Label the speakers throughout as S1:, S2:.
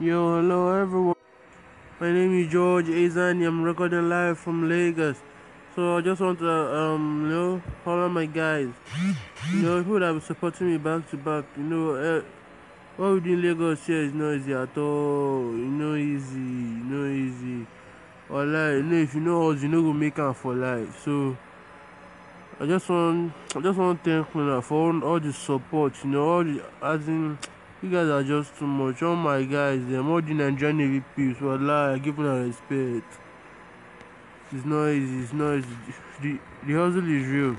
S1: Yo, hello everyone. My name is George Azani. I'm recording live from Lagos. So I just want to, um, you know, follow my guys. You know, people that been supporting me back to back. You know, uh, what we do in Lagos here is not easy at all. You know, easy. You know, easy. Or like, you know, if you know us, you know, go make am for life. So I just want, I just want to thank you know, for all, all the support. You know, all the, as in. You guys are just too much. All my guys, them all the Nigerian Navy peeps. Wallah, give them respect. It's not easy. It's not easy. The, the hustle is real.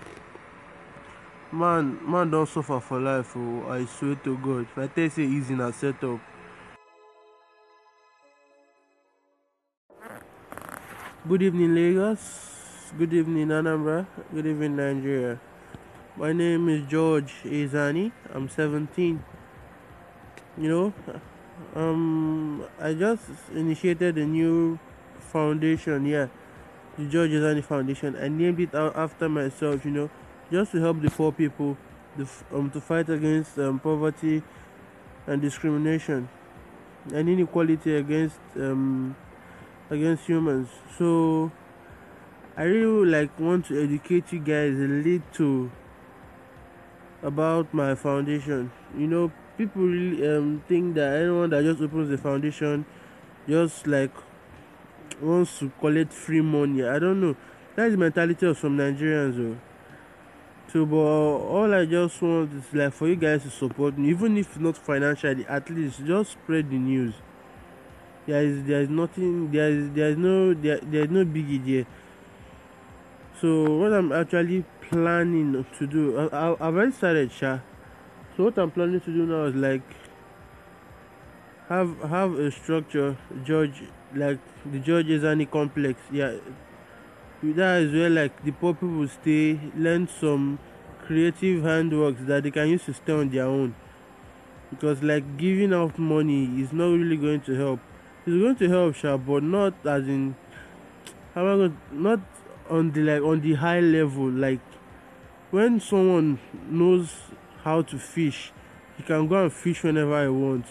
S1: Man, man don't suffer for life. Oh, I swear to God. If I tell you say easy na setup. Good evening, Lagos. Good evening, Anambra. Good evening, Nigeria. My name is George Izani. I'm 17 you know um i just initiated a new foundation yeah. The george Zani foundation. I named it after myself you know just to help the poor people the, um, to fight against um, poverty and discrimination and inequality against um, against humans. So i really like want to educate you guys a little about my foundation you know people really um, think that anyone that just opens the foundation just like wants to collect free money. I don't know. That's the mentality of some Nigerians though. So but all I just want is like for you guys to support me, even if not financially, at least just spread the news. There is there is nothing there is there is no there, there is no biggie there. So what I'm actually planning to do, I, I, I've already started, Sha. So what I'm planning to do now is like have have a structure, George, like the George Azani complex. Yeah, that is where like the poor people stay, learn some creative handworks that they can use to stay on their own. Because like giving out money is not really going to help. It's going to help, sure, but not as in how am I going not on the like on the high level like when someone knows how to fish, he can go and fish whenever he wants.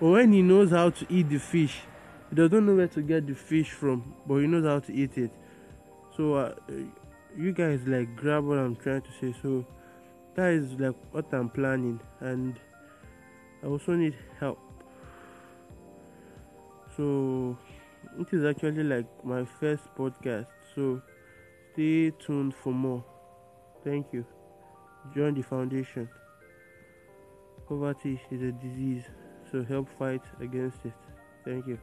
S1: But when he knows how to eat the fish, he doesn't know where to get the fish from, but he knows how to eat it. So uh, you guys like grab what I'm trying to say. So that is like what I'm planning, and I also need help. So it is actually like my first podcast. So stay tuned for more. Thank you join the foundation. Poverty is a disease, so help fight against it. Thank you.